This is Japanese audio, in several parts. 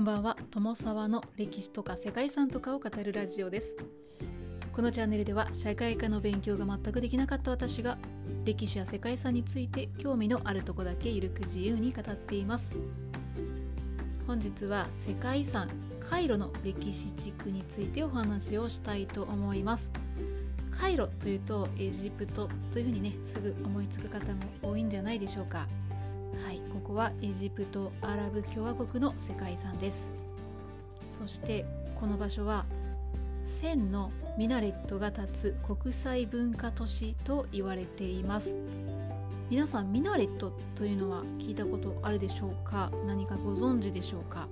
んばんは。友沢の歴史とか世界遺産とかを語るラジオです。このチャンネルでは社会科の勉強が全くできなかった私が歴史や世界遺産について興味のあるとこだけゆるく自由に語っています。本日は世界遺産カイロの歴史地区についてお話をしたいと思います。カイロというとエジプトというふうにねすぐ思いつく方も多いんじゃないでしょうか。いここはエジプトアラブ共和国の世界遺産です。そしてこの場所は1000のミナレットが立つ国際文化都市と言われています。皆さんミナレットというのは聞いたことあるでしょうか？何かご存知でしょうか？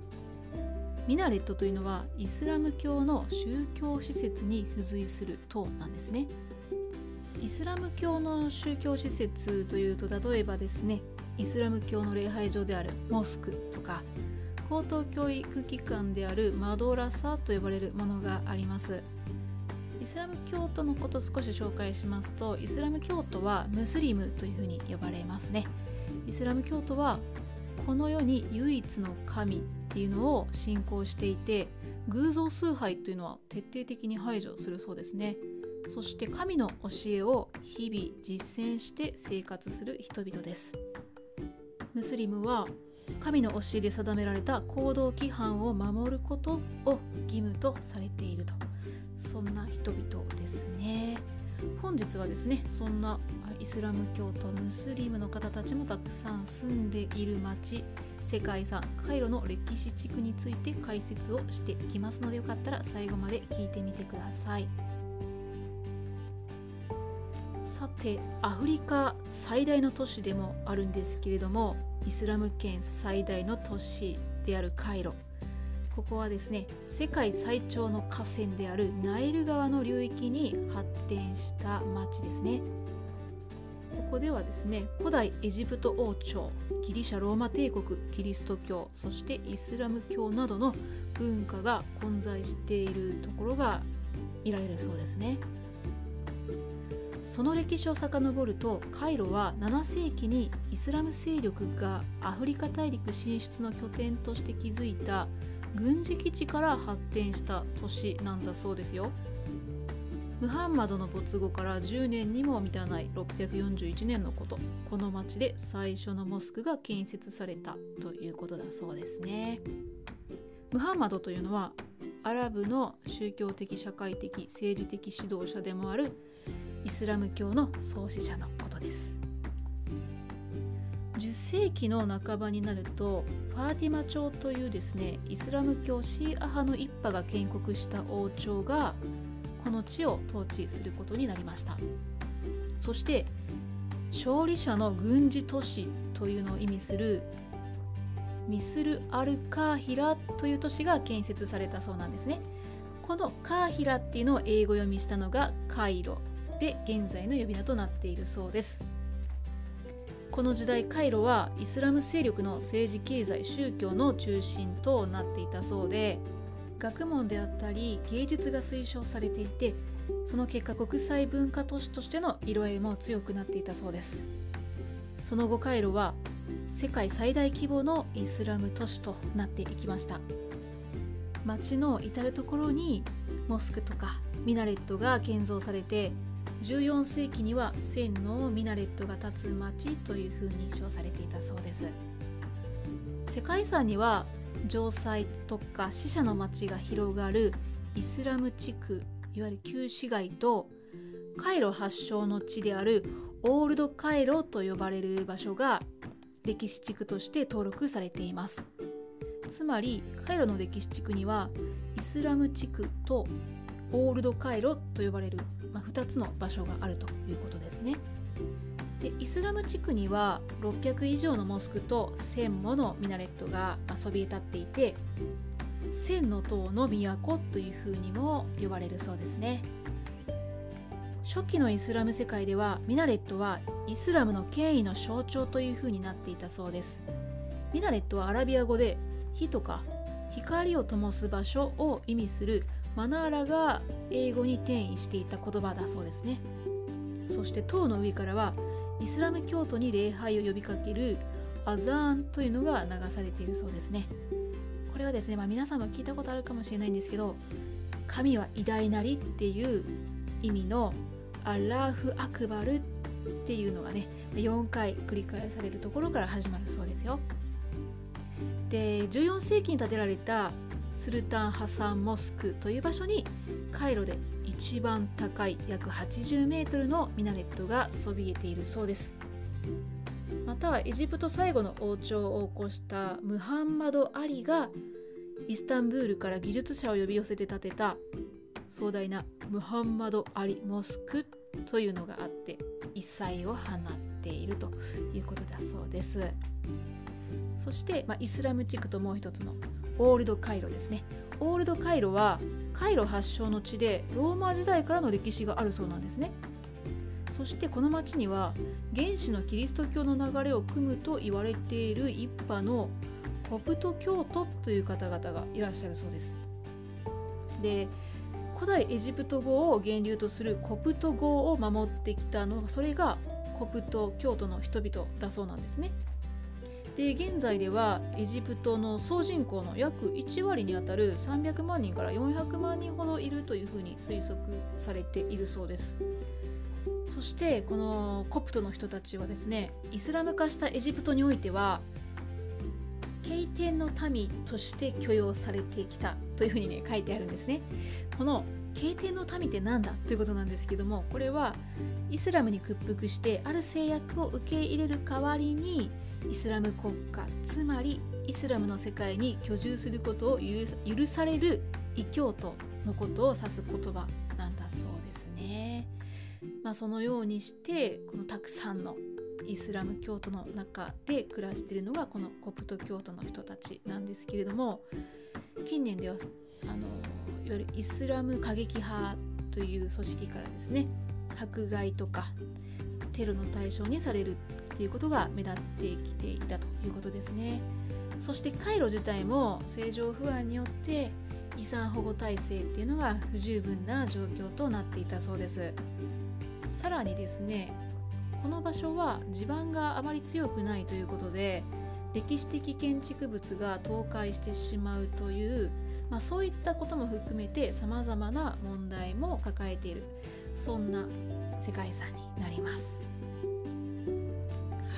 ミナレットというのはイスラム教の宗教施設に付随する塔なんですね。イスラム教の宗教施設というと例えばですねイスラム教の礼拝所であるモスクとか高等教育機関であるマドラサと呼ばれるものがあります。イスラム教徒のこと少し紹介しますとイスラム教徒はムスリムというふうに呼ばれますね。イスラム教徒はこの世に唯一の神っていうのを信仰していて偶像崇拝というのは徹底的に排除するそうですね。そして神の教えを日々実践して生活する人々です。ムスリムは神の教えで定められた行動規範を守ることを義務とされていると。そんな人々ですね。本日はですねそんなイスラム教とムスリムの方たちもたくさん住んでいる町世界遺産カイロの歴史地区について解説をしていきますのでよかったら最後まで聞いてみてください。さてアフリカ最大の都市でもあるんですけれどもイスラム圏最大の都市であるカイロ。ここはですね世界最長の河川であるナイル川の流域に発展した町ですね。ここではですね古代エジプト王朝ギリシャローマ帝国キリスト教そしてイスラム教などの文化が混在しているところが見られるそうですね。その歴史を遡るとカイロは7世紀にイスラム勢力がアフリカ大陸進出の拠点として築いた軍事基地から発展した都市なんだそうですよ。ムハンマドの没後から10年にも満たない641年のことこの町で最初のモスクが建設されたということだそうですね。ムハンマドというのはアラブの宗教的社会的政治的指導者でもあるイスラム教の創始者のことです。10世紀の半ばになるとファーティマ朝というですねイスラム教シーア派の一派が建国した王朝がこの地を統治することになりました。そして勝利者の軍事都市というのを意味するミスル・アルカーヒラという都市が建設されたそうなんですね。このカーヒラっていうのを英語読みしたのがカイロ。で現在の呼び名となっているそうです。この時代カイロはイスラム勢力の政治経済宗教の中心となっていたそうで学問であったり芸術が推奨されていてその結果国際文化都市としての色合いも強くなっていたそうです。その後カイロは世界最大規模のイスラム都市となっていきました。街の至る所にモスクとかミナレットが建造されて14世紀には線のミナレットが立つ町というふうに称されていたそうです。世界遺産には城塞とか死者の町が広がるイスラム地区いわゆる旧市街とカイロ発祥の地であるオールドカイロと呼ばれる場所が歴史地区として登録されています。つまりカイロの歴史地区にはイスラム地区とオールドカイロと呼ばれるまあ、2つの場所があるということですね。でイスラム地区には600以上のモスクと1000ものミナレットがそびえ立っていて千の塔の都というふうにも呼ばれるそうですね初期のイスラム世界ではミナレットはイスラムの権威の象徴というふうになっていたそうですミナレットはアラビア語で火とか光を灯す場所を意味するマナーラが英語に転移していた言葉だそうですねそして塔の上からはイスラム教徒に礼拝を呼びかけるアザーンというのが流されているそうですねこれはですね、まあ、皆さんも聞いたことあるかもしれないんですけど神は偉大なりっていう意味のアラーフ・アクバルっていうのがね4回繰り返されるところから始まるそうですよ。で14世紀に建てられたスルタン・ハサン・モスクという場所にカイロで一番高い約80メートルのミナレットがそびえているそうです。またはエジプト最後の王朝を起こしたムハンマド・アリがイスタンブールから技術者を呼び寄せて建てた壮大なムハンマド・アリ・モスクというのがあって異彩を放っているということだそうです。そして、まあ、イスラム地区ともう一つのオールドカイロですね。オールドカイロはカイロ発祥の地でローマ時代からの歴史があるそうなんですね。そしてこの町には原始のキリスト教の流れを組むと言われている一派のコプト教徒という方々がいらっしゃるそうです。で古代エジプト語を源流とするコプト語を守ってきたのそれがコプト教徒の人々だそうなんですね。で現在ではエジプトの総人口の約1割にあたる300万人から400万人ほどいるというふうに推測されているそうです。そしてこのコプトの人たちはですねイスラム化したエジプトにおいては経典の民として許容されてきたというふうにね書いてあるんですね。この経典の民って何だということなんですけどもこれはイスラムに屈服してある制約を受け入れる代わりにイスラム国家つまりイスラムの世界に居住することを許される異教徒のことを指す言葉なんだそうですね。まあ、そのようにしてこのたくさんのイスラム教徒の中で暮らしているのがこのコプト教徒の人たちなんですけれども近年ではあのわゆるイスラム過激派という組織からですね迫害とかテロの対象にされるっていうことが目立ってきていたということですね。そしてカイロ自体も政情不安によって遺産保護体制っていうのが不十分な状況となっていたそうです。さらにですねこの場所は地盤があまり強くないということで歴史的建築物が倒壊してしまうという、まあ、そういったことも含めてさまざまな問題も抱えているそんな世界遺産になります。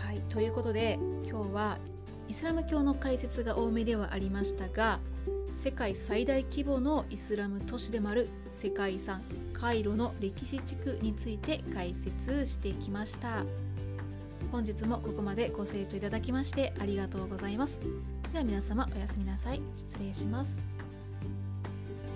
はいということで今日はイスラム教の解説が多めではありましたが世界最大規模のイスラム都市でもある世界遺産カイロの歴史地区について解説してきました。本日もここまでご清聴いただきましてありがとうございます。では皆様おやすみなさい。失礼します。